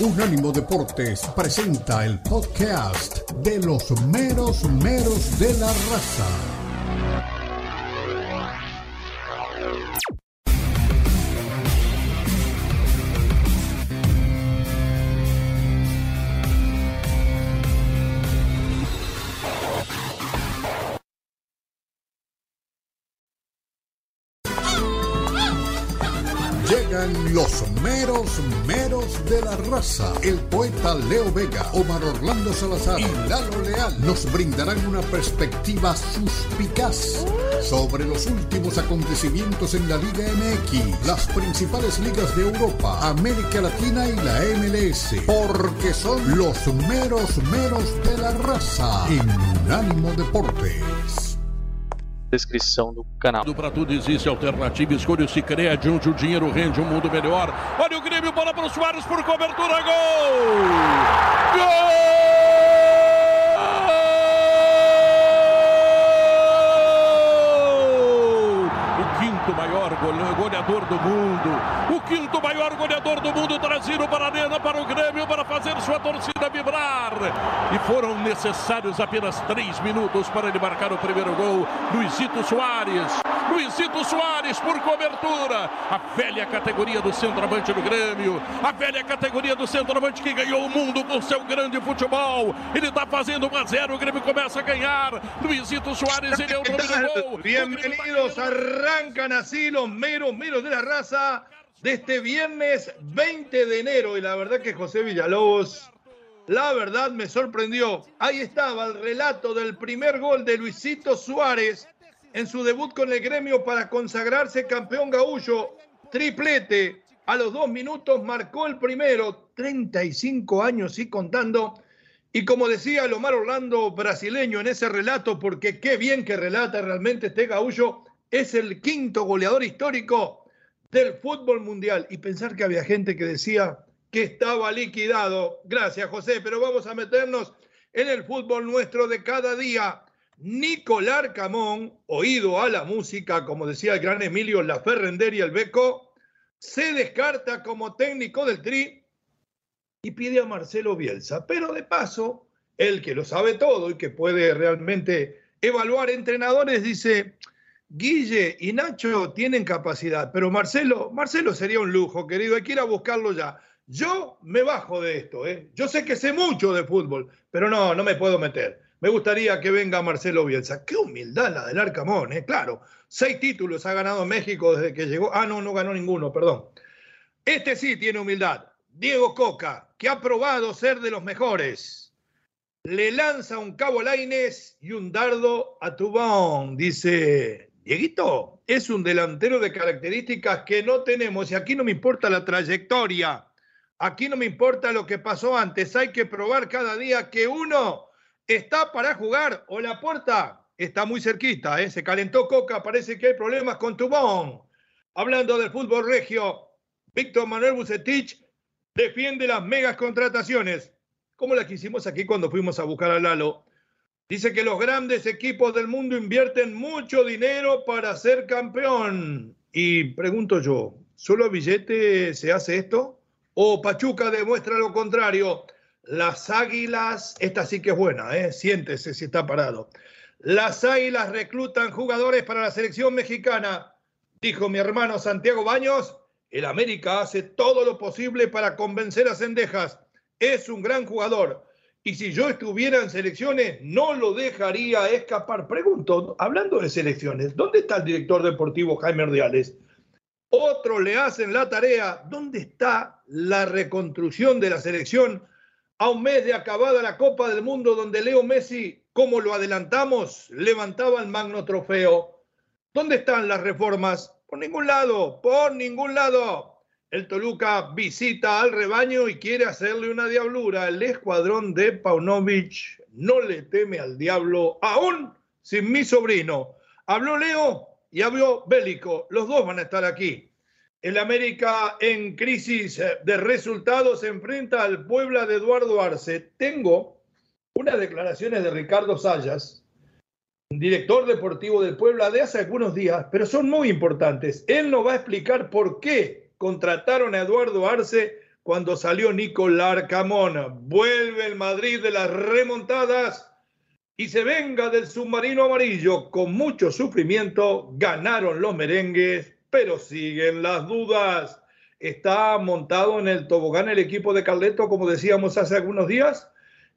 Unánimo Deportes presenta el podcast de los meros meros de la raza. Meros meros de la raza. El poeta Leo Vega, Omar Orlando Salazar y Lalo Leal nos brindarán una perspectiva suspicaz sobre los últimos acontecimientos en la Liga MX, las principales ligas de Europa, América Latina y la MLS, porque son los meros meros de la raza en Unánimo Deportes. Descrição do canal. Para tudo existe alternativa. Escolha o Cicred, onde o dinheiro rende um mundo melhor. Olha o Grêmio, bola para o Soares por cobertura. Gol! Gol! O quinto maior gole- goleador do mundo. O quinto maior goleador do mundo trazido para a arena, para o Grêmio, para fazer sua torcida vibrar. E foram necessários apenas três minutos para ele marcar o primeiro gol. Luizito Soares. Luizito Soares por cobertura. A velha categoria do centroavante do Grêmio. A velha categoria do centroavante que ganhou o mundo com seu grande futebol. Ele está fazendo 1 a 0. O Grêmio começa a ganhar. Luizito Soares, ele é o ¿Qué nome do gol. Bienvenidos, arrancan así los meros, meros de la raza de este viernes 20 de enero. Y la verdad que José Villalobos, la verdad me sorprendió. Ahí estaba el relato del primer gol de Luisito Suárez en su debut con el gremio para consagrarse campeón gaullo. Triplete. A los dos minutos marcó el primero, 35 años y contando. Y como decía Lomar Orlando, brasileño en ese relato, porque qué bien que relata realmente este gaullo, es el quinto goleador histórico del fútbol mundial. Y pensar que había gente que decía que estaba liquidado. Gracias, José, pero vamos a meternos en el fútbol nuestro de cada día. Nicolás Camón, oído a la música, como decía el gran Emilio Laferrender y el Beco, se descarta como técnico del Tri y pide a Marcelo Bielsa. Pero de paso, el que lo sabe todo y que puede realmente evaluar entrenadores, dice, Guille y Nacho tienen capacidad, pero Marcelo, Marcelo sería un lujo, querido, hay que ir a buscarlo ya. Yo me bajo de esto, ¿eh? yo sé que sé mucho de fútbol, pero no, no me puedo meter. Me gustaría que venga Marcelo Bielsa. Qué humildad la del Arcamón, ¿eh? claro. Seis títulos ha ganado México desde que llegó. Ah, no, no ganó ninguno, perdón. Este sí tiene humildad. Diego Coca, que ha probado ser de los mejores. Le lanza un cabo Laines y un dardo a Tubón. Dice, Dieguito, es un delantero de características que no tenemos y aquí no me importa la trayectoria. Aquí no me importa lo que pasó antes. Hay que probar cada día que uno está para jugar o la puerta está muy cerquita. ¿eh? Se calentó Coca, parece que hay problemas con Tubón. Hablando del fútbol regio, Víctor Manuel Bucetich defiende las megas contrataciones, como las que hicimos aquí cuando fuimos a buscar a Lalo. Dice que los grandes equipos del mundo invierten mucho dinero para ser campeón. Y pregunto yo, ¿solo billete se hace esto? ¿O Pachuca demuestra lo contrario? Las águilas, esta sí que es buena, ¿eh? siéntese si está parado. Las águilas reclutan jugadores para la selección mexicana, dijo mi hermano Santiago Baños. El América hace todo lo posible para convencer a Cendejas. Es un gran jugador. Y si yo estuviera en selecciones, no lo dejaría escapar. Pregunto, hablando de selecciones, ¿dónde está el director deportivo Jaime Ordiales? Otros le hacen la tarea. ¿Dónde está la reconstrucción de la selección a un mes de acabada la Copa del Mundo donde Leo Messi, como lo adelantamos, levantaba el magno trofeo? ¿Dónde están las reformas? Por ningún lado, por ningún lado. El Toluca visita al rebaño y quiere hacerle una diablura. El escuadrón de Paunovic no le teme al diablo, aún sin mi sobrino. Habló Leo y habló Bélico. Los dos van a estar aquí. El América en crisis de resultados se enfrenta al Puebla de Eduardo Arce. Tengo unas declaraciones de Ricardo Sayas, director deportivo del Puebla de hace algunos días, pero son muy importantes. Él nos va a explicar por qué contrataron a Eduardo Arce cuando salió Nico Larcamón. Vuelve el Madrid de las remontadas y se venga del submarino amarillo. Con mucho sufrimiento ganaron los merengues, pero siguen las dudas. ¿Está montado en el tobogán el equipo de Carleto, como decíamos hace algunos días?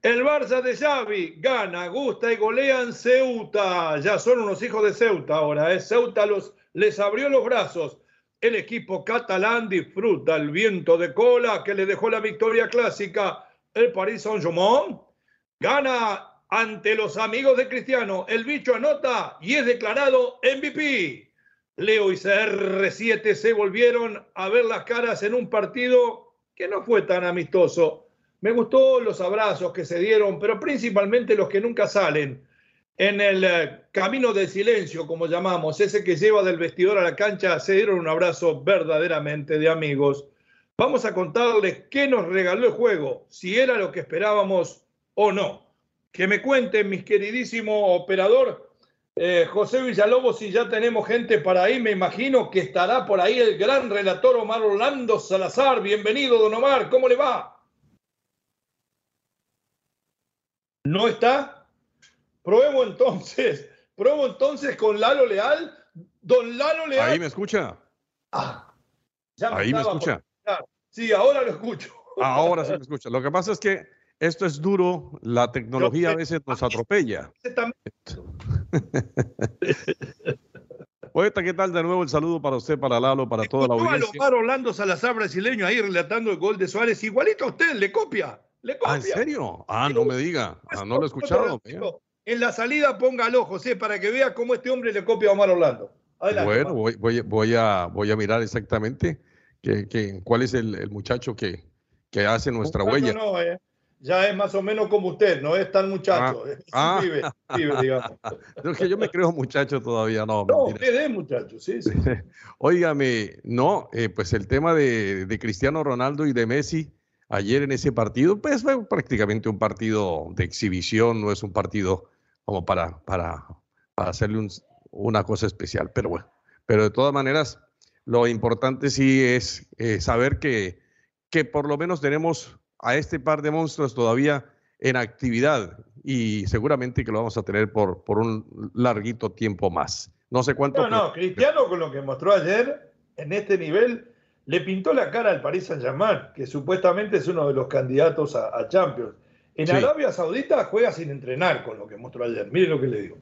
El Barça de Xavi gana, gusta y golean Ceuta. Ya son unos hijos de Ceuta ahora. ¿eh? Ceuta los, les abrió los brazos. El equipo catalán disfruta el viento de cola que le dejó la victoria clásica. El Paris Saint-Germain gana ante los amigos de Cristiano. El bicho anota y es declarado MVP. Leo y CR7 se volvieron a ver las caras en un partido que no fue tan amistoso. Me gustó los abrazos que se dieron, pero principalmente los que nunca salen. En el eh, camino del silencio, como llamamos, ese que lleva del vestidor a la cancha, se dieron un abrazo verdaderamente de amigos. Vamos a contarles qué nos regaló el juego, si era lo que esperábamos o no. Que me cuenten, mis queridísimo operador, eh, José Villalobos, si ya tenemos gente para ahí, me imagino que estará por ahí el gran relator Omar Orlando Salazar. Bienvenido, don Omar, ¿cómo le va? ¿No está? Pruebo entonces, pruebo entonces con Lalo Leal. Don Lalo Leal. Ahí me escucha. Ah, ahí me escucha. Sí, ahora lo escucho. Ahora sí me escucha. Lo que pasa es que esto es duro, la tecnología a veces nos atropella. Poeta, ¿qué tal? De nuevo el saludo para usted, para Lalo, para toda la audiencia. Omar Orlando Salazar, brasileño, ahí relatando el gol de Suárez, igualito a usted, le copia. Le copia. ¿Ah, ¿En serio? Ah, no me diga. Ah, no lo he escuchado. En la salida póngalo, José, para que vea cómo este hombre le copia a Omar Orlando. bueno, voy, voy, a, voy a mirar exactamente que, cuál es el, muchacho que, que hace nuestra huella. No, eh ya es más o menos como usted, no es tan muchacho. Ah, vive, vive, digamos. que yo me creo muchacho todavía, no. No, usted es muchacho, sí, sí. Óigame, no, eh, pues el tema de, de, Cristiano Ronaldo y de Messi ayer en ese partido, pues fue prácticamente un partido de exhibición, no es un partido como para, para, para hacerle una cosa especial, pero bueno, pero de todas maneras, lo importante sí es eh, saber que, que por lo menos tenemos a este par de monstruos todavía en actividad y seguramente que lo vamos a tener por, por un larguito tiempo más. No sé cuánto. No, no, Cristiano con lo que mostró ayer en este nivel le pintó la cara al Paris Saint-Germain, que supuestamente es uno de los candidatos a, Champions. En Arabia Saudita juega sin entrenar con lo que mostró ayer. Mire lo que le digo.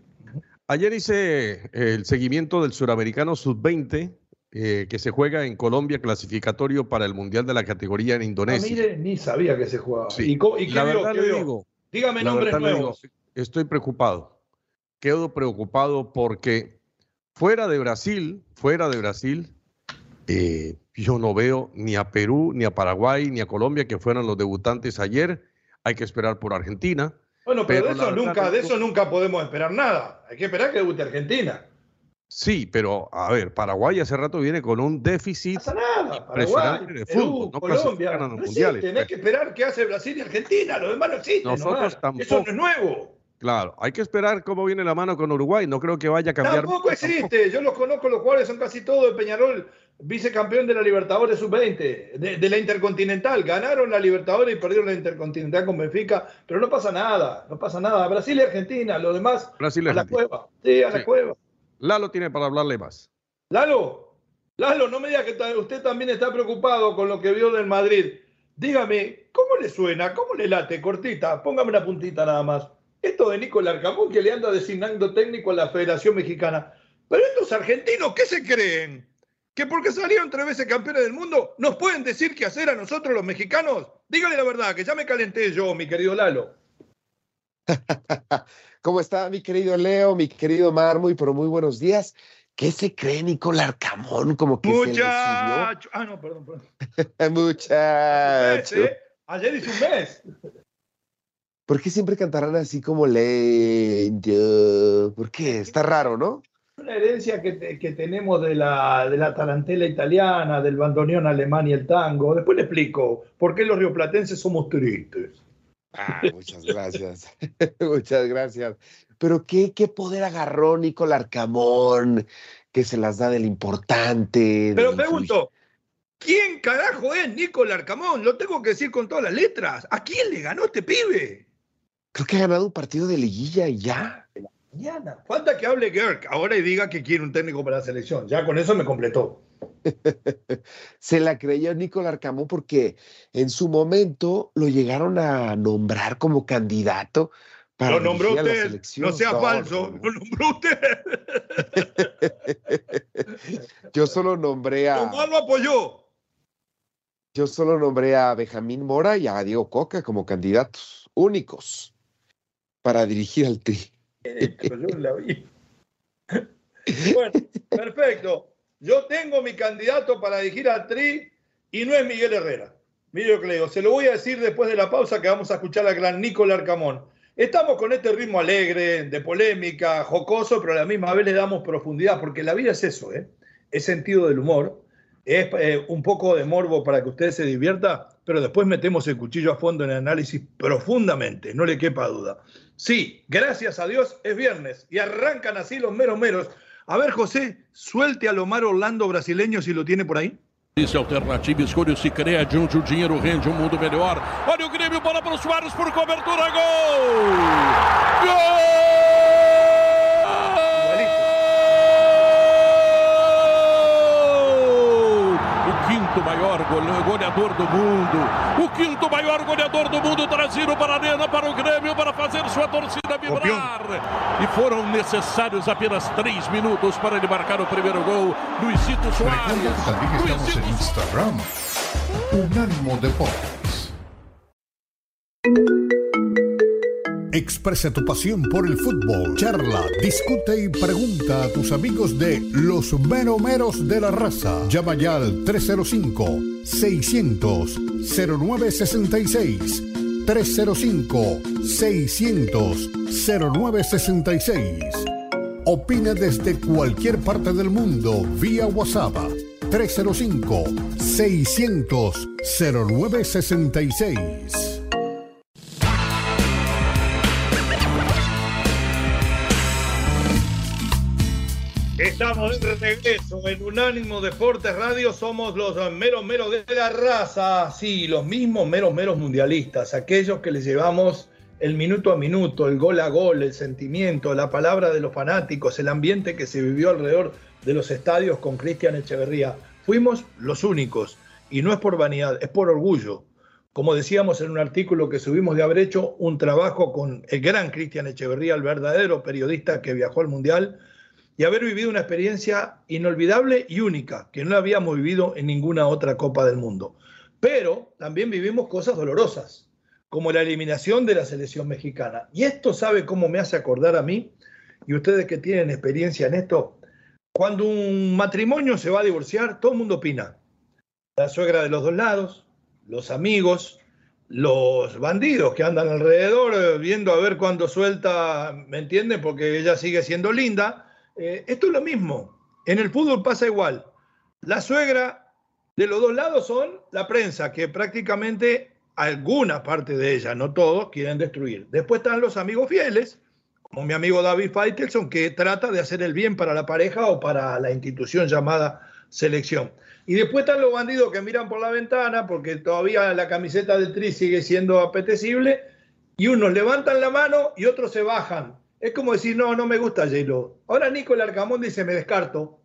Ayer hice el seguimiento del suramericano sub-20 eh, que se juega en Colombia, clasificatorio para el Mundial de la categoría en ah, Indonesia. mire, ni sabía que se jugaba. ¿Y, la verdad le digo, dígame nombres nuevos. estoy preocupado. Quedo preocupado porque fuera de Brasil, fuera de Brasil, eh, yo no veo ni a Perú, ni a Paraguay, ni a Colombia que fueran los debutantes ayer. Hay que esperar por Argentina. Bueno, pero, de, eso nunca, de eso nunca podemos esperar nada. Hay que esperar que debute Argentina. Sí, pero a ver, Paraguay hace rato viene con un déficit no nada. Paraguay, de fútbol, no Colombia, no mundiales. tenés que esperar qué hace Brasil y Argentina, lo demás no existe. Nosotros tampoco. Eso no es nuevo. Claro, hay que esperar cómo viene la mano con Uruguay, no creo que vaya a cambiar. Tampoco existe, yo los conozco, los cuales son casi todos de Peñarol, vicecampeón de la Libertadores Sub-20, de, la Intercontinental, ganaron la Libertadores y perdieron la Intercontinental con Benfica, pero no pasa nada, no pasa nada. Brasil y Argentina, lo demás Brasil a la cueva, sí, a la cueva. Lalo tiene para hablarle más. Lalo, Lalo, no me diga que usted también está preocupado con lo que vio del Madrid. Dígame, ¿cómo le suena? ¿Cómo le late? Cortita, póngame una puntita nada más. Esto de Nicolás Arcamón que le anda designando técnico a la Federación Mexicana. Pero estos argentinos, ¿qué se creen? ¿Que porque salieron tres veces campeones del mundo nos pueden decir qué hacer a nosotros los mexicanos? Dígale la verdad, que ya me calenté yo, mi querido Lalo. ¿Cómo está mi querido Leo, mi querido Mar? Muy, pero muy buenos días. ¿Qué se cree Nicolás Arcamón? Como que Muchacho. Ah, no, perdón, perdón. Muchacho. ¿eh? Ayer hizo un mes. ¿Por qué siempre cantarán así como lento? ¿Por qué? Está raro, ¿no? Una herencia que, que tenemos de la, de la tarantela italiana, del bandoneón alemán y el tango. Después le explico por qué los rioplatenses somos tristes. Ah, muchas gracias. muchas gracias. Pero qué, qué poder agarró Nicolás Arcamón, que se las da del importante. Pero pregunto, ¿Quién carajo es Nico Larcamón? Lo tengo que decir con todas las letras. ¿A quién le ganó este pibe? Creo que ha ganado un partido de liguilla y ya. Mañana. Falta que hable Gerk ahora y diga que quiere un técnico para la selección. Ya con eso me completó. Se la creyó Nico Larcamón porque en su momento lo llegaron a nombrar como candidato para lo nombró usted. selección. No sea No, falso. no. Lo nombró usted. Yo solo nombré a Omar lo apoyó. yo solo nombré a Benjamín Mora y a Diego Coca como candidatos únicos para dirigir al Tri. Pero yo la vi. Bueno, perfecto. Yo tengo mi candidato para dirigir al Tri y no es Miguel Herrera. Mire lo que le digo. Se lo voy a decir después de la pausa que vamos a escuchar al gran Nicolás Arcamón. Estamos con este ritmo alegre, de polémica, jocoso, pero a la misma vez le damos profundidad, porque la vida es eso, ¿eh? Es sentido del humor, es eh, un poco de morbo para que usted se divierta, pero después metemos el cuchillo a fondo en el análisis profundamente, no le quepa duda. Sí, gracias a Dios es viernes y arrancan así los meros meros. A ver, José, suelte a Lomar Orlando brasileño si lo tiene por ahí. Alternativa, escolha cria de onde o dinheiro rende um mundo melhor. Olha o Grêmio, bola para o Soares por cobertura, gol! Gol! Goleador do mundo. O quinto maior goleador do mundo trazido para a arena, para o Grêmio, para fazer sua torcida vibrar. E foram necessários apenas três minutos para ele marcar o primeiro gol. Luizito Soares. también estamos en Luizito Instagram. Unánimo. Expresa tu pasión por el fútbol, charla, discute y pregunta a tus amigos de los meromeros de la raza. Llama ya al 305-600-0966. 305-600-0966. Opina desde cualquier parte del mundo vía WhatsApp 305-600-0966. Estamos de regreso en Unánimo Deportes Radio. Somos los meros meros de la raza. Sí, los mismos meros meros mundialistas. Aquellos que les llevamos el minuto a minuto, el gol a gol, el sentimiento, la palabra de los fanáticos, el ambiente que se vivió alrededor de los estadios con Cristian Echeverría. Fuimos los únicos. Y no es por vanidad, es por orgullo. Como decíamos en un artículo que subimos de haber hecho un trabajo con el gran Cristian Echeverría, el verdadero periodista que viajó al Mundial y haber vivido una experiencia inolvidable y única, que no la habíamos vivido en ninguna otra Copa del Mundo. Pero también vivimos cosas dolorosas, como la eliminación de la selección mexicana. Y esto sabe cómo me hace acordar a mí, y ustedes que tienen experiencia en esto, cuando un matrimonio se va a divorciar, todo el mundo opina. La suegra de los dos lados, los amigos, los bandidos que andan alrededor eh, viendo a ver cuándo suelta, ¿me entienden? Porque ella sigue siendo linda. Eh, esto es lo mismo. En el fútbol pasa igual. La suegra de los dos lados son la prensa, que prácticamente alguna parte de ella, no todos, quieren destruir. Después están los amigos fieles, como mi amigo David Faitelson, que trata de hacer el bien para la pareja o para la institución llamada selección. Y después están los bandidos que miran por la ventana porque todavía la camiseta del Tri sigue siendo apetecible y unos levantan la mano y otros se bajan. Es como decir, no, no me gusta J-Lo. Ahora Nicolás Arcamón dice, me descarto.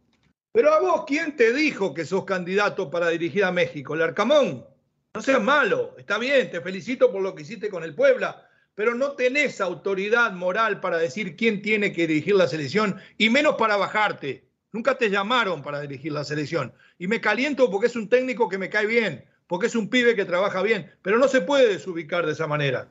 Pero a vos, ¿quién te dijo que sos candidato para dirigir a México? El Arcamón. No seas malo, está bien, te felicito por lo que hiciste con el Puebla, pero no tenés autoridad moral para decir quién tiene que dirigir la selección y menos para bajarte. Nunca te llamaron para dirigir la selección. Y me caliento porque es un técnico que me cae bien, porque es un pibe que trabaja bien, pero no se puede desubicar de esa manera.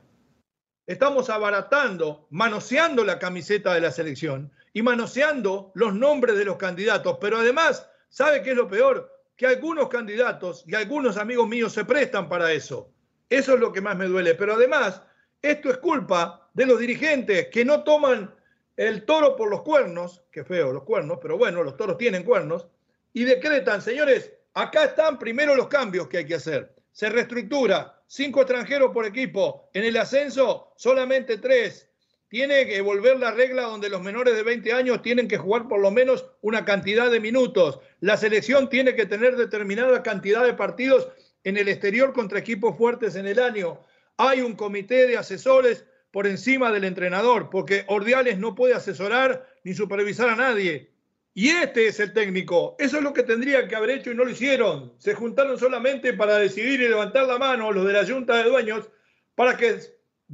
Estamos abaratando, manoseando la camiseta de la selección y manoseando los nombres de los candidatos, pero además, ¿sabe qué es lo peor? Que algunos candidatos y algunos amigos míos se prestan para eso. Eso es lo que más me duele, pero además, esto es culpa de los dirigentes que no toman el toro por los cuernos, que feo los cuernos, pero bueno, los toros tienen cuernos, y decretan, señores, acá están primero los cambios que hay que hacer. Se reestructura, cinco extranjeros por equipo, en el ascenso solamente tres. tiene que volver la regla donde los menores de 20 años tienen que jugar por lo menos una cantidad de minutos. La selección tiene que tener determinada cantidad de partidos en el exterior contra equipos fuertes en el año. Hay un comité de asesores por encima del entrenador, porque Ordiales no puede asesorar ni supervisar a nadie. Y este es el técnico. Eso es lo que tendrían que haber hecho y no lo hicieron. Se juntaron solamente para decidir y levantar la mano los de la Junta de Dueños para que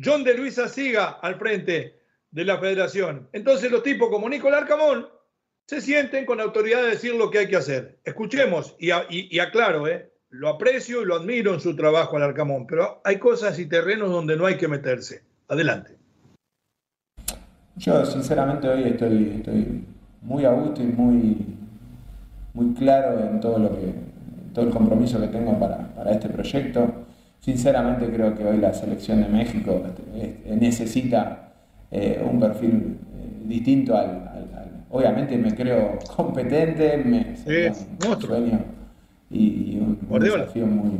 John de Luisa siga al frente de la federación. Entonces los tipos como Nicolás Arcamón se sienten con autoridad de decir lo que hay que hacer. Escuchemos y, aclaro, ¿eh? lo aprecio y lo admiro en su trabajo al Arcamón, pero hay cosas y terrenos donde no hay que meterse. Adelante. Yo sinceramente hoy estoy, estoy muy a gusto y muy, muy claro en todo, lo que, todo el compromiso que tengo para, este proyecto. Sinceramente creo que hoy la selección de México este, necesita eh, un perfil eh, distinto al, Obviamente me creo competente, me un sueño y, un, desafío muy...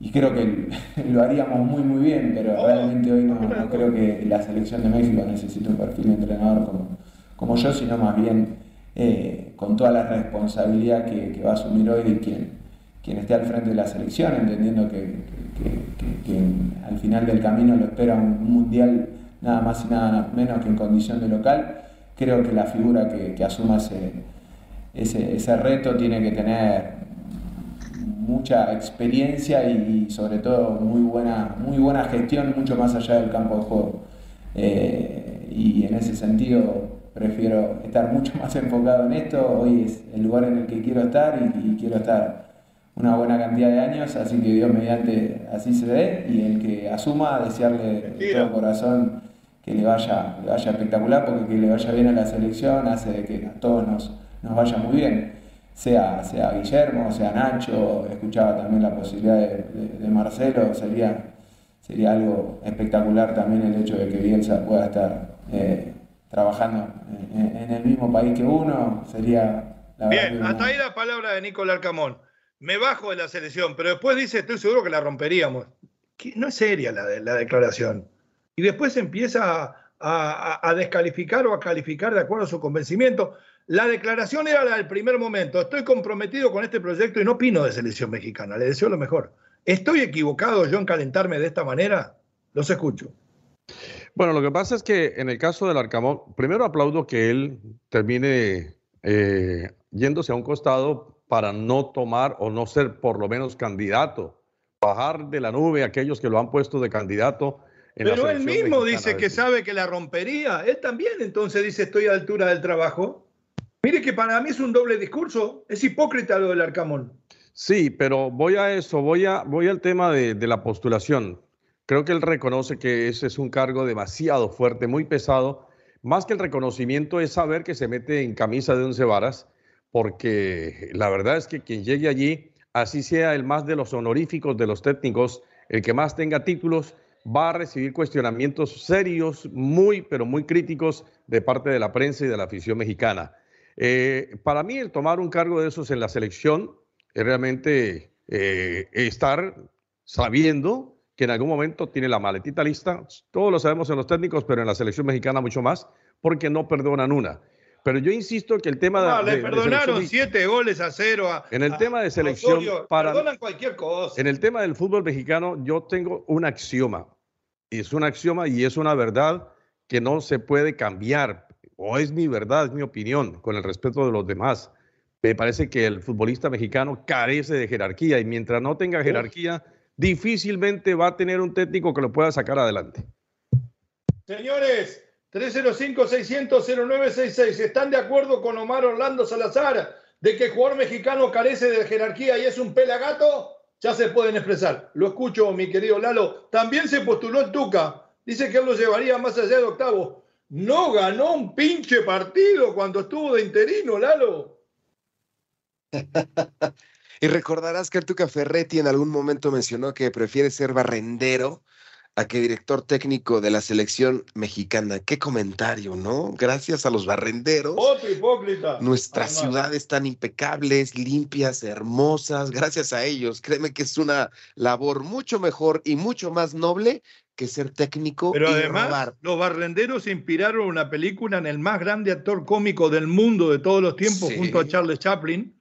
Y creo que lo haríamos muy muy bien, pero oh. realmente hoy no, no creo que la selección de México necesite un perfil de entrenador como, como yo, sino más bien eh, con toda la responsabilidad que, va a asumir hoy quien, quien esté al frente de la selección, entendiendo que, al final del camino lo espera un mundial nada más y nada menos que en condición de local. Creo que la figura que, asuma ese, ese, reto tiene que tener mucha experiencia y, sobre todo muy buena, muy buena gestión, mucho más allá del campo de juego. Eh, y en ese sentido prefiero estar mucho más enfocado en esto. Hoy es el lugar en el que quiero estar y, quiero estar una buena cantidad de años, así que Dios mediante así se dé y el que asuma, desearle de todo corazón que le vaya, le vaya espectacular, porque que le vaya bien a la selección hace de que a todos nos, nos vaya muy bien. Sea, sea Guillermo, sea Nacho, escuchaba también la posibilidad de, Marcelo, sería, sería algo espectacular también el hecho de que Bielsa pueda estar eh, trabajando en, el mismo país que uno, sería... Bien, hasta ahí la palabra de Nicolás Camón. Me bajo de la selección, pero después dice, estoy seguro que la romperíamos. No es seria la, la declaración. Y después empieza a, descalificar o a calificar de acuerdo a su convencimiento. La declaración era la del primer momento. Estoy comprometido con este proyecto y no opino de selección mexicana. Le deseo lo mejor. ¿Estoy equivocado yo en calentarme de esta manera? Los escucho. Bueno, lo que pasa es que en el caso del Arcamón, primero aplaudo que él termine eh, yéndose a un costado para no tomar o no ser por lo menos candidato, bajar de la nube a aquellos que lo han puesto de candidato. En Pero él mismo dice que sabe que la rompería. Él también entonces dice estoy a altura del trabajo. Mire que para mí es un doble discurso. Es hipócrita lo del Arcamón. Sí, pero voy a eso, voy, a, voy al tema de, de la postulación. Creo que él reconoce que ese es un cargo demasiado fuerte, muy pesado. Más que el reconocimiento es saber que se mete en camisa de once varas, porque la verdad es que quien llegue allí, así sea el más de los honoríficos de los técnicos, el que más tenga títulos, va a recibir cuestionamientos serios, muy, pero muy críticos de parte de la prensa y de la afición mexicana. Eh, para mí, el tomar un cargo de esos en la selección es realmente eh, estar sabiendo que en algún momento tiene la maletita lista. Todos lo sabemos en los técnicos, pero en la selección mexicana mucho más, porque no perdonan una. Pero yo insisto que el tema de. No, le perdonaron siete goles a cero. A, en el tema de selección. para, perdonan cualquier cosa. En el tema del fútbol mexicano, yo tengo un axioma. Y es un axioma y es una verdad que no se puede cambiar. O es mi verdad, es mi opinión, con el respeto de los demás. Me parece que el futbolista mexicano carece de jerarquía y mientras no tenga jerarquía difícilmente va a tener un técnico que lo pueda sacar adelante. Señores, 305-600-0966, ¿están de acuerdo con Omar Orlando Salazar de que el jugador mexicano carece de jerarquía y es un pelagato? Ya se pueden expresar. Lo escucho, mi querido Lalo. También se postuló el Tuca. Dice que él lo llevaría más allá de octavo. No ganó un pinche partido cuando estuvo de interino, Lalo. Y recordarás que el Tuca Ferretti en algún momento mencionó que prefiere ser barrendero a que director técnico de la selección mexicana. Qué comentario, ¿no? Gracias a los barrenderos. Otro hipócrita. Nuestras Además. ciudades están impecables, limpias, hermosas. Gracias a ellos. Créeme que es una labor mucho mejor y mucho más noble que ser técnico Pero y además, robar. los barrenderos inspiraron una película en el más grande actor cómico del mundo de todos los tiempos, Sí. junto a Charles Chaplin.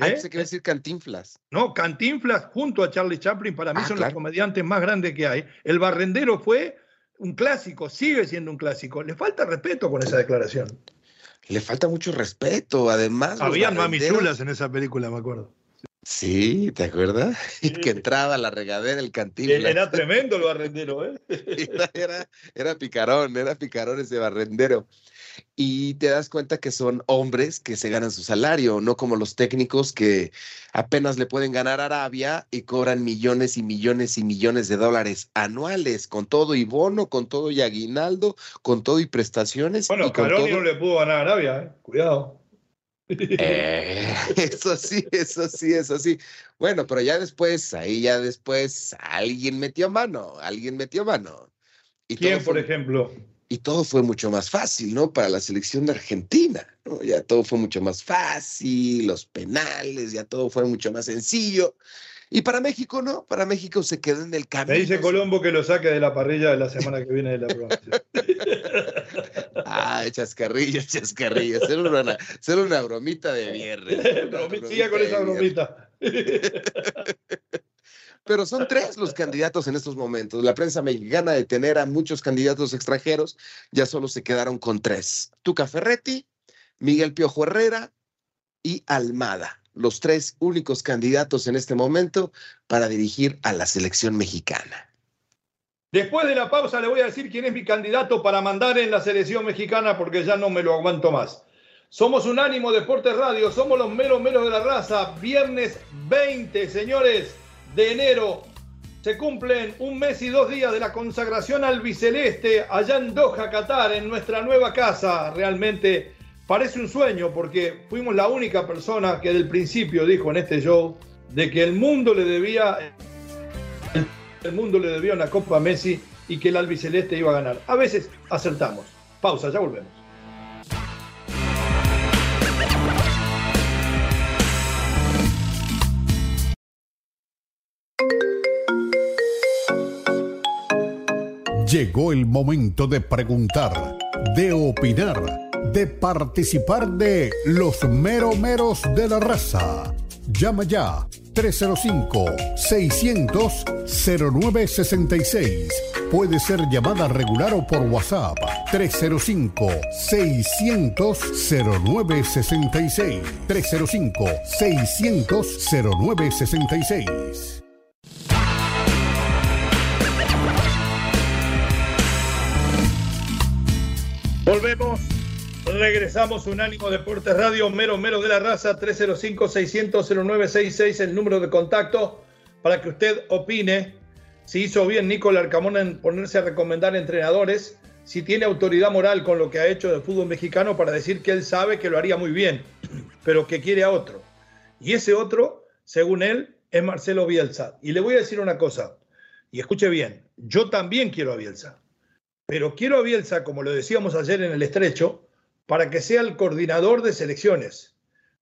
Ay, ¿eh? iba a decir cantinflas. No, Cantinflas junto a Charlie Chaplin, para mí Ah, son claro. los comediantes más grandes que hay. El barrendero fue un clásico, sigue siendo un clásico. Le falta respeto con esa declaración. Le falta mucho respeto. Además, Habían barrenderos- chulas en esa película, me acuerdo. Sí, ¿te acuerdas? Que entraba a la regadera el cantinflas. Era tremendo el barrendero, ¿eh? Era, era, era picarón, era picarón ese barrendero. Y te das cuenta que son hombres que se ganan su salario, no como los técnicos que apenas le pueden ganar a Arabia y cobran millones y millones y millones de dólares anuales, con todo y bono, con todo y aguinaldo, con todo y prestaciones. Bueno, y con Caroni todo- no le pudo ganar a Arabia, ¿eh? Cuidado. Eh, eso sí, eso sí, eso sí. Bueno, pero ya después, ahí ya después, alguien metió mano, alguien metió mano. Y ¿Quién, por fue- ejemplo? Y todo fue mucho más fácil, ¿no? Para la selección de Argentina, ¿no? Ya todo fue mucho más fácil, los penales, ya todo fue mucho más sencillo. Y para México, ¿no? Para México se quedó en el camino. Me dice Colombo que lo saque de la parrilla de la semana que viene de la provincia. Ah, chascarrillo, chascarrillo. Ser una, ser una bromita de viernes. una Siga con esa bromita. Pero son tres los candidatos en estos momentos. La prensa mexicana de tener a muchos candidatos extranjeros, ya solo se quedaron con tres. Tuca Ferretti, Miguel Piojo Herrera y Almada. Los tres únicos candidatos en este momento para dirigir a la selección mexicana. Después de la pausa le voy a decir quién es mi candidato para mandar en la selección mexicana porque ya no me lo aguanto más. Somos Unánimo Deportes Radio, somos los meros meros de la raza. Viernes 20, señores, de enero. Se cumplen un mes y dos días de la consagración al biceleste allá en Doha, Qatar, en nuestra nueva casa. Realmente parece un sueño porque fuimos la única persona que del principio dijo en este show de que el mundo le debía el mundo le debía una copa a Messi y que el albiceleste iba a ganar. A veces acertamos. Pausa, ya volvemos. Llegó el momento de preguntar, de opinar, de participar de los meromeros de la raza. Llama ya 305-600-0966. Puede ser llamada regular o por WhatsApp 305-600-0966. 305-600-0966. Volvemos. Regresamos Unánimo Deportes Radio, mero mero de la raza, 305-600-0966, el número de contacto para que usted opine si hizo bien Nicolás Arcamón en ponerse a recomendar entrenadores, si tiene autoridad moral con lo que ha hecho del fútbol mexicano para decir que él sabe que lo haría muy bien, pero que quiere a otro. Y ese otro, según él, es Marcelo Bielsa. Y le voy a decir una cosa, y escuche bien, yo también quiero a Bielsa. Pero quiero a Bielsa, como lo decíamos ayer en el estrecho, para que sea el coordinador de selecciones,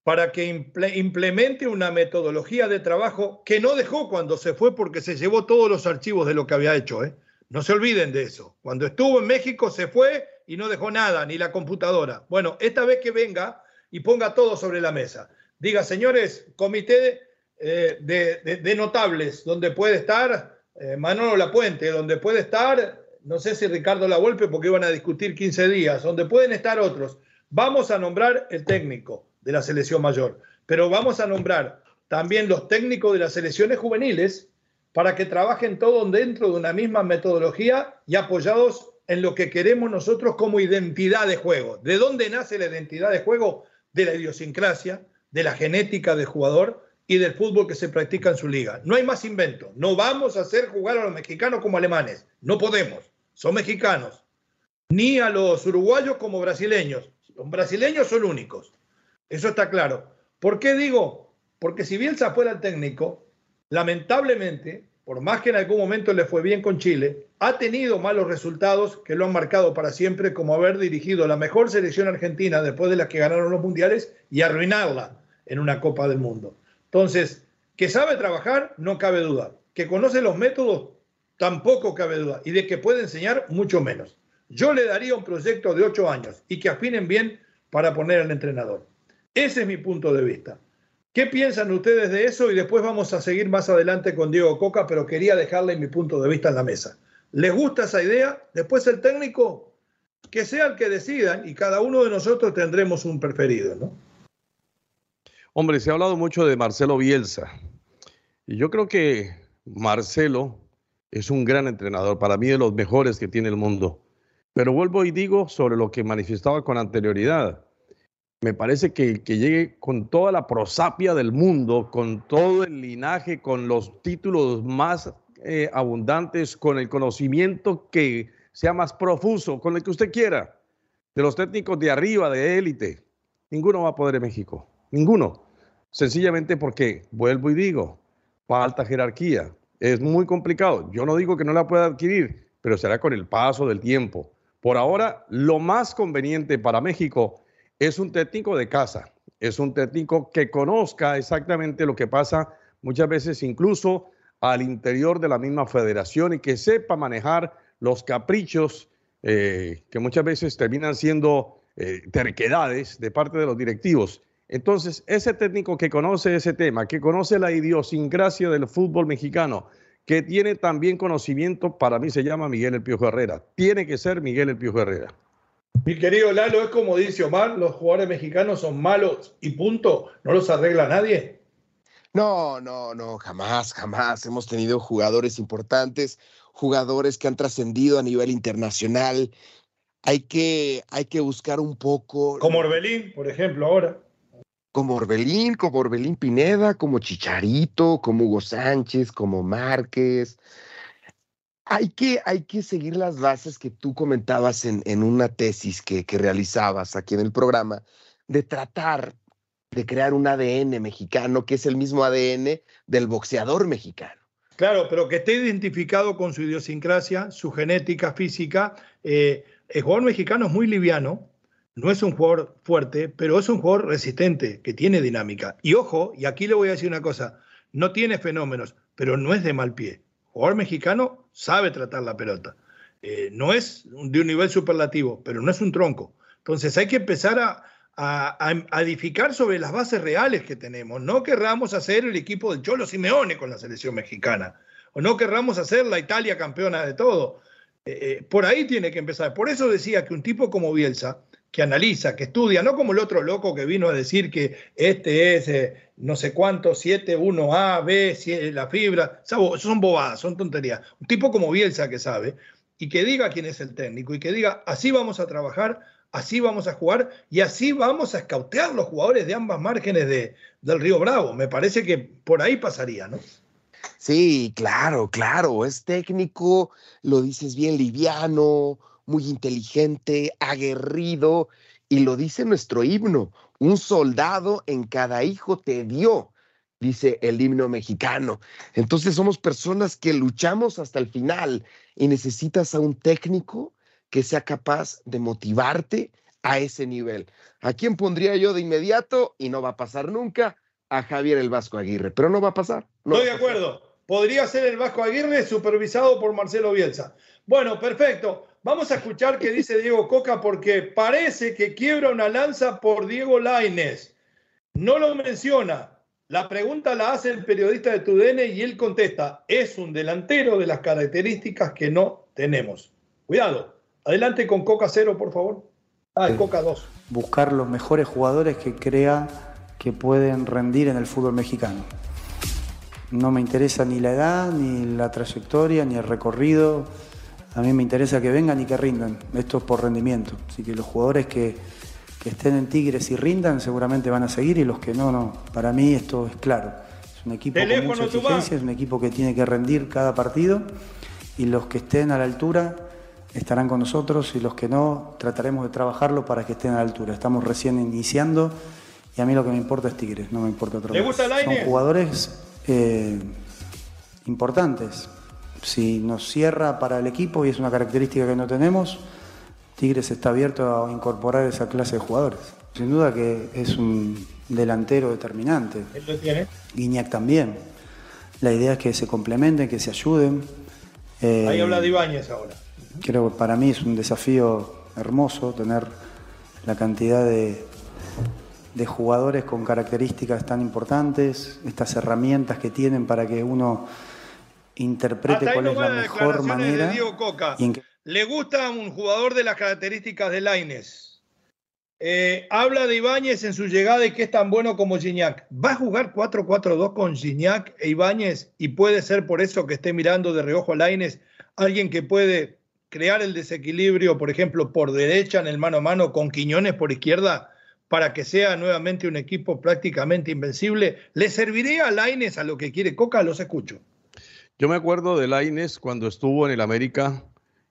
para que imple- implemente una metodología de trabajo que no dejó cuando se fue porque se llevó todos los archivos de lo que había hecho. ¿eh? No se olviden de eso. Cuando estuvo en México se fue y no dejó nada, ni la computadora. Bueno, esta vez que venga y ponga todo sobre la mesa. Diga, señores, comité eh, de notables, donde puede estar eh, Manolo Lapuente, donde puede estar no sé si Ricardo La Volpe, porque iban a discutir 15 días, donde pueden estar otros. Vamos a nombrar el técnico de la selección mayor, pero vamos a nombrar también los técnicos de las selecciones juveniles para que trabajen todos dentro de una misma metodología y apoyados en lo que queremos nosotros como identidad de juego. ¿De dónde nace la identidad de juego? De la idiosincrasia, de la genética del jugador y del fútbol que se practica en su liga. No hay más invento. No vamos a hacer jugar a los mexicanos como alemanes. No podemos. Son mexicanos. Ni a los uruguayos como brasileños. Los brasileños son únicos. Eso está claro. ¿Por qué digo? Porque si Bielsa fuera el técnico, lamentablemente por más que en algún momento le fue bien con Chile, ha tenido malos resultados que lo han marcado para siempre, como haber dirigido la mejor selección argentina después de las que ganaron los mundiales y arruinarla en una Copa del Mundo. Entonces, que sabe trabajar, no cabe duda. Que conoce los métodos, tampoco cabe duda. Y de que puede enseñar, mucho menos. Yo le daría un proyecto de ocho años y que afinen bien para poner al entrenador. Ese es mi punto de vista. ¿Qué piensan ustedes de eso? Y después vamos a seguir más adelante con Diego Coca, pero quería dejarle mi punto de vista en la mesa. ¿Les gusta esa idea? Después el técnico, que sea el que decidan y cada uno de nosotros tendremos un preferido, ¿no? Hombre, se ha hablado mucho de Marcelo Bielsa. Y yo creo que Marcelo es un gran entrenador, para mí de los mejores que tiene el mundo. Pero vuelvo y digo sobre lo que manifestaba con anterioridad me parece que, que llegue con toda la prosapia del mundo, con todo el linaje, con los títulos más eh, abundantes, con el conocimiento que sea más profuso, con el que usted quiera, de los técnicos de arriba, de élite. Ninguno va a poder en México, ninguno. Sencillamente porque, vuelvo y digo, falta jerarquía. Es muy complicado. Yo no digo que no la pueda adquirir, pero será con el paso del tiempo. Por ahora, lo más conveniente para México es un técnico de casa, es un técnico que conozca exactamente lo que pasa muchas veces incluso al interior de la misma federación y que sepa manejar los caprichos eh, que muchas veces terminan siendo eh, terquedades de parte de los directivos. Entonces, ese técnico que conoce ese tema, que conoce la idiosincrasia del fútbol mexicano, que tiene también conocimiento, para mí se llama Miguel El Piojo Herrera. Tiene que ser Miguel El Piojo Herrera. Mi querido Lalo, es como dice Omar, los jugadores mexicanos son malos y punto, no los arregla nadie. No, no, no, jamás, jamás. Hemos tenido jugadores importantes, jugadores que han trascendido a nivel internacional. Hay que, hay que buscar un poco. Como Orbelín, por ejemplo, ahora. Como Orbelín, como Orbelín Pineda, como Chicharito, como Hugo Sánchez, como Márquez. Hay que, hay que seguir las bases que tú comentabas en, en una tesis que, que realizabas aquí en el programa, de tratar de crear un ADN mexicano que es el mismo ADN del boxeador mexicano. Claro, pero que esté identificado con su idiosincrasia, su genética física. Eh, el jugador mexicano es muy liviano, no es un jugador fuerte, pero es un jugador resistente, que tiene dinámica. Y ojo, y aquí le voy a decir una cosa, no tiene fenómenos, pero no es de mal pie jugador mexicano sabe tratar la pelota. Eh, no es de un nivel superlativo, pero no es un tronco. Entonces hay que empezar a, edificar sobre las bases reales que tenemos. No querramos hacer el equipo del Cholo Simeone con la selección mexicana. O no querramos hacer la Italia campeona de todo. Eh, eh, por ahí tiene que empezar. Por eso decía que un tipo como Bielsa, que analiza, que estudia, no como el otro loco que vino a decir que este es eh, no sé cuánto, 7, 1A, B, la fibra, eso son bobadas, son tonterías. Un tipo como Bielsa que sabe y que diga quién es el técnico y que diga, así vamos a trabajar, así vamos a jugar y así vamos a escautear los jugadores de ambas márgenes de, del Río Bravo. Me parece que por ahí pasaría, ¿no? Sí, claro, claro, es técnico, lo dices bien liviano, muy inteligente, aguerrido, y lo dice nuestro himno, un soldado en cada hijo te dio, dice el himno mexicano. Entonces somos personas que luchamos hasta el final y necesitas a un técnico que sea capaz de motivarte a ese nivel. ¿A quién pondría yo de inmediato? Y no va a pasar nunca a Javier el Vasco Aguirre, pero no va a pasar. Estoy de acuerdo. Podría ser el Vasco Aguirre supervisado por Marcelo Bielsa. Bueno, perfecto. Vamos a escuchar qué dice Diego Coca porque parece que quiebra una lanza por Diego Laines. No lo menciona. La pregunta la hace el periodista de TUDN y él contesta, es un delantero de las características que no tenemos. Cuidado. Adelante con Coca 0, por favor. Ah, Coca 2. Buscar los mejores jugadores que crea que pueden rendir en el fútbol mexicano. No me interesa ni la edad, ni la trayectoria, ni el recorrido a mí me interesa que vengan y que rindan. Esto es por rendimiento. Así que los jugadores que, estén en Tigres y rindan seguramente van a seguir y los que no, no. Para mí esto es claro. Es un equipo con mucha exigencia, es un equipo que tiene que rendir cada partido y los que estén a la altura estarán con nosotros y los que no trataremos de trabajarlo para que estén a la altura. Estamos recién iniciando y a mí lo que me importa es Tigres, no me importa otro. ¿Le gusta Son jugadores eh, importantes. Si nos cierra para el equipo, y es una característica que no tenemos, Tigres está abierto a incorporar esa clase de jugadores. Sin duda que es un delantero determinante. ¿Él lo tiene? Guiñac también. La idea es que se complementen, que se ayuden. Eh, Ahí habla de Ibáñez ahora. Creo que para mí es un desafío hermoso tener la cantidad de, de jugadores con características tan importantes, estas herramientas que tienen para que uno interprete Hasta ahí cuál es la mejor manera. de Diego Coca. y en qué- Le gusta un jugador de las características de Laines. Eh, habla de Ibáñez en su llegada y que es tan bueno como Gignac. ¿Va a jugar 4-4-2 con Gignac e Ibáñez? Y puede ser por eso que esté mirando de reojo a Laines alguien que puede crear el desequilibrio, por ejemplo, por derecha en el mano a mano con Quiñones por izquierda para que sea nuevamente un equipo prácticamente invencible. ¿Le serviría a Laines a lo que quiere Coca? Los escucho. Yo me acuerdo de Laines cuando estuvo en el América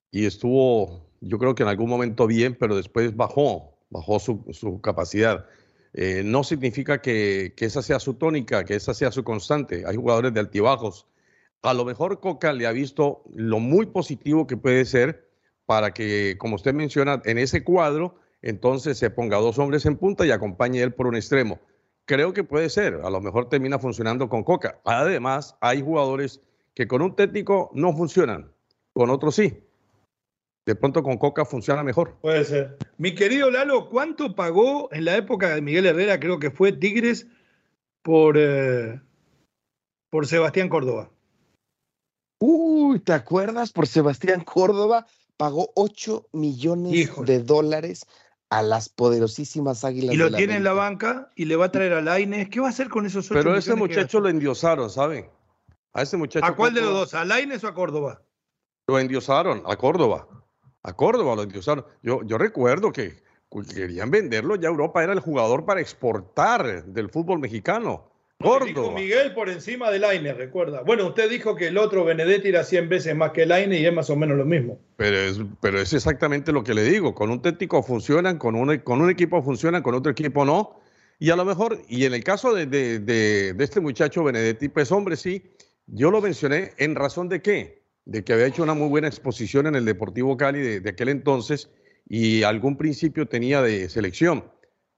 y estuvo, yo creo que en algún momento bien, pero después bajó, bajó su, su capacidad. Eh, no significa que, que esa sea su tónica, que esa sea su constante. Hay jugadores de altibajos. A lo mejor Coca le ha visto lo muy positivo que puede ser para que, como usted menciona, en ese cuadro, entonces se ponga dos hombres en punta y acompañe él por un extremo. Creo que puede ser, a lo mejor termina funcionando con Coca. Además, hay jugadores que con un técnico no funcionan, con otros sí. De pronto con Coca funciona mejor. Puede ser. Mi querido Lalo, ¿cuánto pagó en la época de Miguel Herrera, creo que fue Tigres, por, eh, por Sebastián Córdoba? Uy, ¿te acuerdas? Por Sebastián Córdoba pagó 8 millones Híjole. de dólares a las poderosísimas águilas. Y lo del tiene en la banca y le va a traer a Laines. ¿Qué va a hacer con esos ocho Pero a ese muchacho lo endiosaron, ¿saben? A ese muchacho. ¿A cuál de los dos? ¿A Laines o a Córdoba? Lo endiosaron, a Córdoba. A Córdoba lo endiosaron. Yo, yo recuerdo que que querían venderlo, ya Europa era el jugador para exportar del fútbol mexicano. Córdoba. Miguel por encima de Laines, recuerda. Bueno, usted dijo que el otro Benedetti era 100 veces más que Laines y es más o menos lo mismo. Pero es, pero es exactamente lo que le digo. Con un técnico funcionan, con un, con un equipo funcionan, con otro equipo no. Y a lo mejor, y en el caso de, de- de- de este muchacho Benedetti, pues hombre, sí, yo lo mencioné en razón de qué? De que había hecho una muy buena exposición en el Deportivo Cali de, de aquel entonces y algún principio tenía de selección,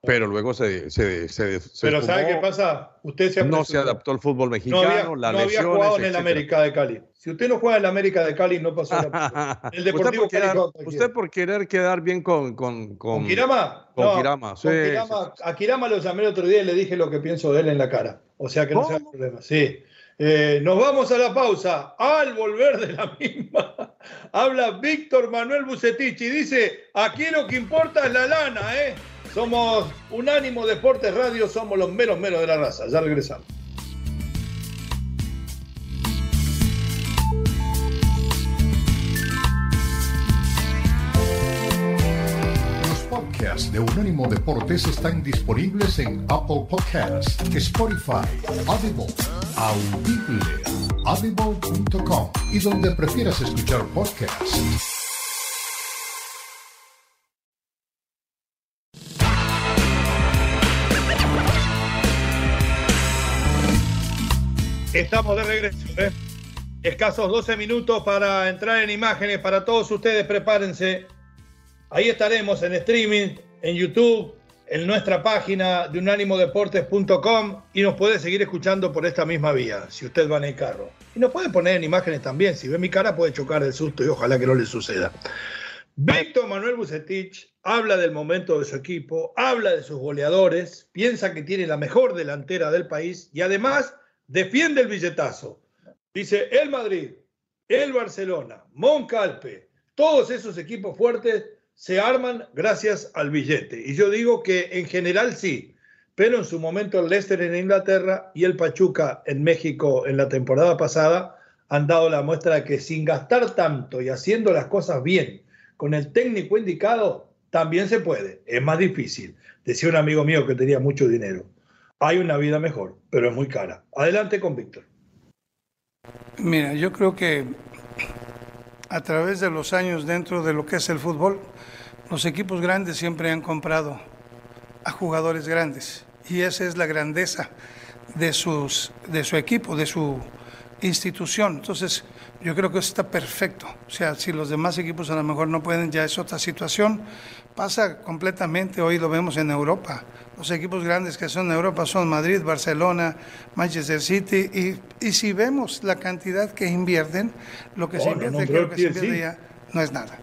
pero luego se, se, se, se Pero ¿sabe qué pasa? Usted se No se adaptó al fútbol No mexicano, había, las no había lesiones, jugado en el. América de Cali. Si usted no juega en el América de Cali, no pasó la El usted, Deportivo por Cali usted por querer quedar bien con, con, con, ¿Con Kirama? con No, Kirama, con sí, Kirama- A Kirama lo llamé el otro día y le dije lo que pienso de él en la cara. O sea que no sea problema. Sí. Eh, nos vamos a la pausa. Al volver de la misma, habla Víctor Manuel Bucetich y dice: aquí lo que importa es la lana, ¿eh? Somos Unánimo Deportes Radio, somos los meros meros de la raza. Ya regresamos. Podcasts de Unánimo Deportes están disponibles en Apple Podcasts, Spotify, Audible, Audible, audible.com y donde prefieras escuchar podcasts. Estamos de regreso. ¿eh? Escasos 12 minutos para entrar en imágenes para todos ustedes. Prepárense. Ahí estaremos en streaming, en YouTube, en nuestra página de unánimodeportes.com y nos puede seguir escuchando por esta misma vía, si usted va en el carro. Y nos puede poner en imágenes también. Si ve mi cara puede chocar del susto y ojalá que no le suceda. Víctor Manuel Bucetich habla del momento de su equipo, habla de sus goleadores, piensa que tiene la mejor delantera del país y además defiende el billetazo. Dice el Madrid, el Barcelona, Moncalpe, todos esos equipos fuertes se arman gracias al billete. Y yo digo que en general sí, pero en su momento el Leicester en Inglaterra y el Pachuca en México en la temporada pasada han dado la muestra de que sin gastar tanto y haciendo las cosas bien, con el técnico indicado, también se puede. Es más difícil. Decía un amigo mío que tenía mucho dinero. Hay una vida mejor, pero es muy cara. Adelante con Víctor. Mira, yo creo que a través de los años dentro de lo que es el fútbol, los equipos grandes siempre han comprado a jugadores grandes y esa es la grandeza de sus de su equipo, de su institución. Entonces, yo creo que eso está perfecto. O sea, si los demás equipos a lo mejor no pueden, ya es otra situación. Pasa completamente, hoy lo vemos en Europa. Los equipos grandes que son en Europa son Madrid, Barcelona, Manchester City. Y, y si vemos la cantidad que invierten, lo que se invierte, no, creo que se sí. invierte ya no es nada.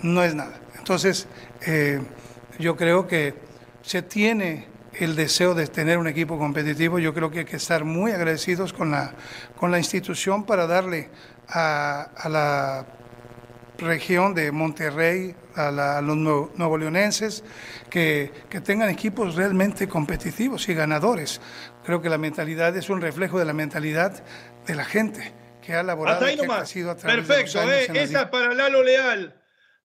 No es nada. Entonces, eh, yo creo que se tiene el deseo de tener un equipo competitivo. Yo creo que hay que estar muy agradecidos con la, con la institución para darle a, a la región de Monterrey, a, la- a los nuevo, nuevo leonenses, que, que tengan equipos realmente competitivos y ganadores. Creo que la mentalidad es un reflejo de la mentalidad de la gente que ha laborado ahí que ha crecido a través de los Perfecto, años ¿eh? esa es para Lalo Leal.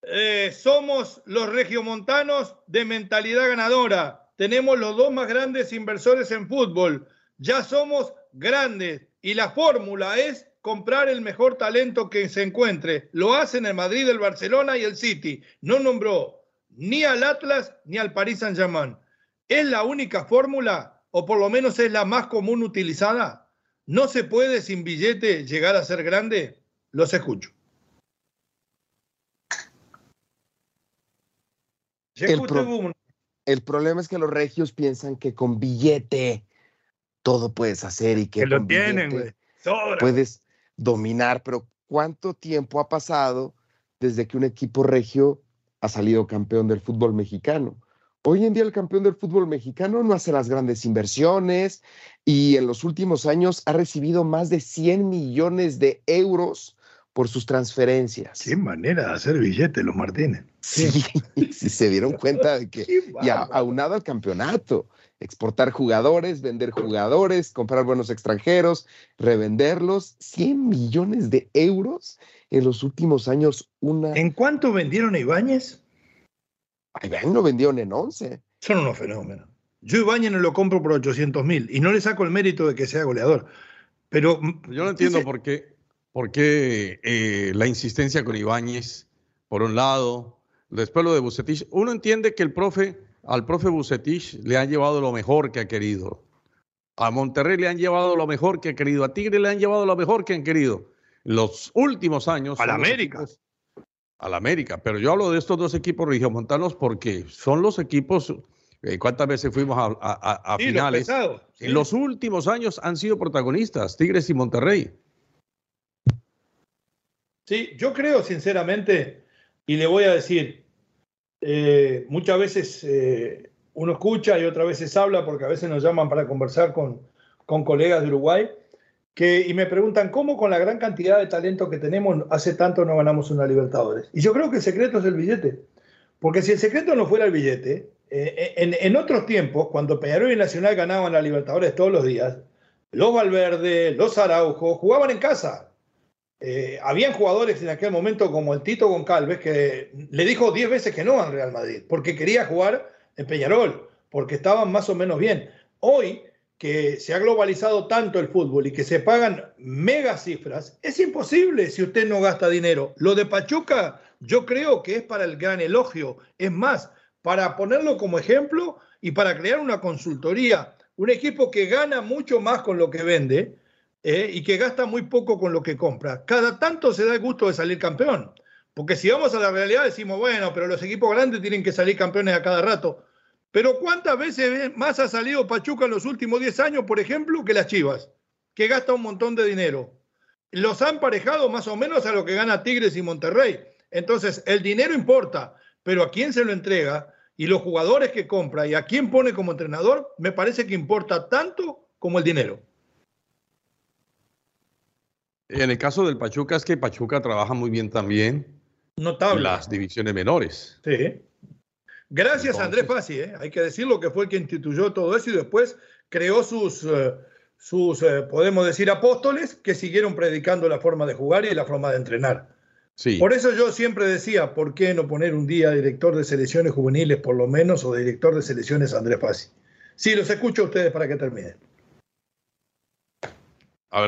Eh, somos los regiomontanos de mentalidad ganadora. Tenemos los dos más grandes inversores en fútbol. Ya somos grandes y la fórmula es comprar el mejor talento que se encuentre. Lo hacen el Madrid, el Barcelona y el City. No nombró ni al Atlas ni al Paris Saint-Germain. ¿Es la única fórmula o por lo menos es la más común utilizada? ¿No se puede sin billete llegar a ser grande? Los escucho. El pro- problema es que los regios piensan que con billete todo puedes hacer y que, Que lo con tienen, billete güey. Sobra. puedes dominar, pero ¿cuánto tiempo ha pasado desde que un equipo regio ha salido campeón del fútbol mexicano? Hoy en día el campeón del fútbol mexicano no hace las grandes inversiones y en los últimos años ha recibido más de 100 millones de euros por sus transferencias. Qué manera de hacer billete los Martínez. Sí, sí se dieron cuenta de que y a- aunado al campeonato, exportar jugadores, vender jugadores, comprar buenos extranjeros, revenderlos, 100 millones de euros en los últimos años, una... ¿En cuánto vendieron a Ibáñez? Ay, ven, lo vendieron en 11. Son unos fenómenos. Yo Ibáñez no lo compro por 800 mil y no le saco el mérito de que sea goleador. Pero Yo no entiendo por qué, por qué eh, la insistencia con Ibáñez, por un lado, después lo de Bucetich. Uno entiende que el profe, al profe Bucetich le han llevado lo mejor que ha querido. A Monterrey le han llevado lo mejor que ha querido. A Tigre le han llevado lo mejor que han querido. Los últimos años. A la América. equipos- A la América. Pero yo hablo de estos dos equipos regiomontanos porque son los equipos. eh, ¿Cuántas veces fuimos a, a- a- a sí, los finales? pesados. sí. En los últimos años han sido protagonistas, Tigres y Monterrey. Sí, yo creo sinceramente, y le voy a decir, eh, muchas veces eh, uno escucha y otras veces habla, porque a veces nos llaman para conversar con, con colegas de Uruguay, que, y me preguntan, ¿cómo con la gran cantidad de talento que tenemos hace tanto no ganamos una Libertadores? Y yo creo que el secreto es el billete. Porque si el secreto no fuera el billete, eh, en, en otros tiempos, cuando Peñarol y Nacional ganaban la Libertadores todos los días, los Valverde, los Araujo, jugaban en casa. Eh, habían jugadores en aquel momento como el Tito Goncalves que le dijo 10 veces que no al Real Madrid, porque quería jugar en Peñarol, porque estaban más o menos bien. Hoy, que se ha globalizado tanto el fútbol y que se pagan mega cifras, es imposible si usted no gasta dinero. Lo de Pachuca, yo creo que es para el gran elogio. Es más, para ponerlo como ejemplo y para crear una consultoría, un equipo que gana mucho más con lo que vende eh, y que gasta muy poco con lo que compra. Cada tanto se da el gusto de salir campeón. Porque si vamos a la realidad decimos, bueno, pero los equipos grandes tienen que salir campeones a cada rato. Pero ¿cuántas veces más ha salido Pachuca en los últimos 10 años, por ejemplo, que las Chivas? Que gasta un montón de dinero. Los han parejado más o menos a lo que gana Tigres y Monterrey. Entonces, el dinero importa, pero a quién se lo entrega y los jugadores que compra y a quién pone como entrenador, me parece que importa tanto como el dinero. En el caso del Pachuca es que Pachuca trabaja muy bien también Notable. en las divisiones menores. Sí. Gracias a Andrés Fassi, ¿eh? hay que decirlo que fue el que instituyó todo eso y después creó sus, eh, sus eh, podemos decir, apóstoles que siguieron predicando la forma de jugar y la forma de entrenar. Sí. Por eso yo siempre decía, ¿por qué no poner un día director de selecciones juveniles por lo menos o director de selecciones Andrés Fassi? Sí, los escucho a ustedes para que terminen. A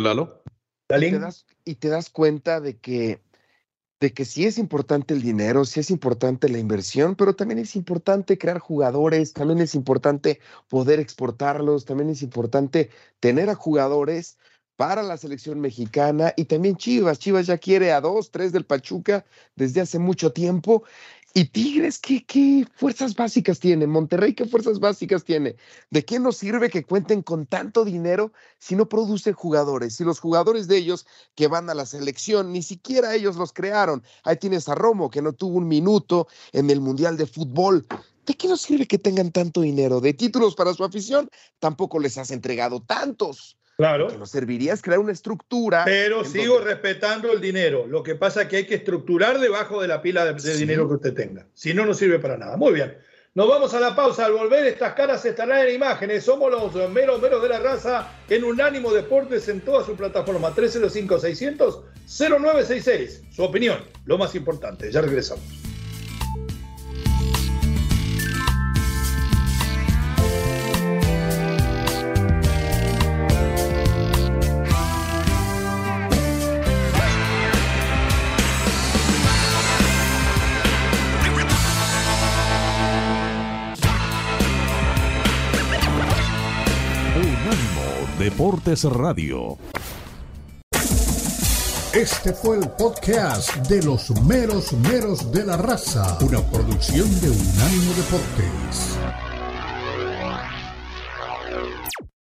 Y te, das, y te das cuenta de que, de que sí es importante el dinero, sí es importante la inversión, pero también es importante crear jugadores, también es importante poder exportarlos, también es importante tener a jugadores para la selección mexicana y también Chivas. Chivas ya quiere a dos, tres del Pachuca desde hace mucho tiempo. Y Tigres, ¿qué, ¿qué, fuerzas básicas tiene? Monterrey, ¿qué fuerzas básicas tiene? ¿De qué nos sirve que cuenten con tanto dinero si no producen jugadores? Si los jugadores de ellos que van a la selección, ni siquiera ellos los crearon. Ahí tienes a Romo, que no tuvo un minuto en el Mundial de Fútbol. ¿De qué nos sirve que tengan tanto dinero? De títulos para su afición, tampoco les has entregado tantos. Claro. Que nos serviría es crear una estructura. Pero sigo respetando el dinero. Lo que pasa es que hay que estructurar debajo de la pila de, de dinero que usted tenga. Si no, no sirve para nada. Muy bien. Nos vamos a la pausa. Al volver, estas caras estarán en imágenes. Somos los meros meros de la raza en Unánimo Deportes en toda su plataforma. 305-600-0966. Su opinión, lo más importante. Ya regresamos. Deportes Radio. Este fue el podcast de los meros meros de la raza, una producción de Unánimo Deportes.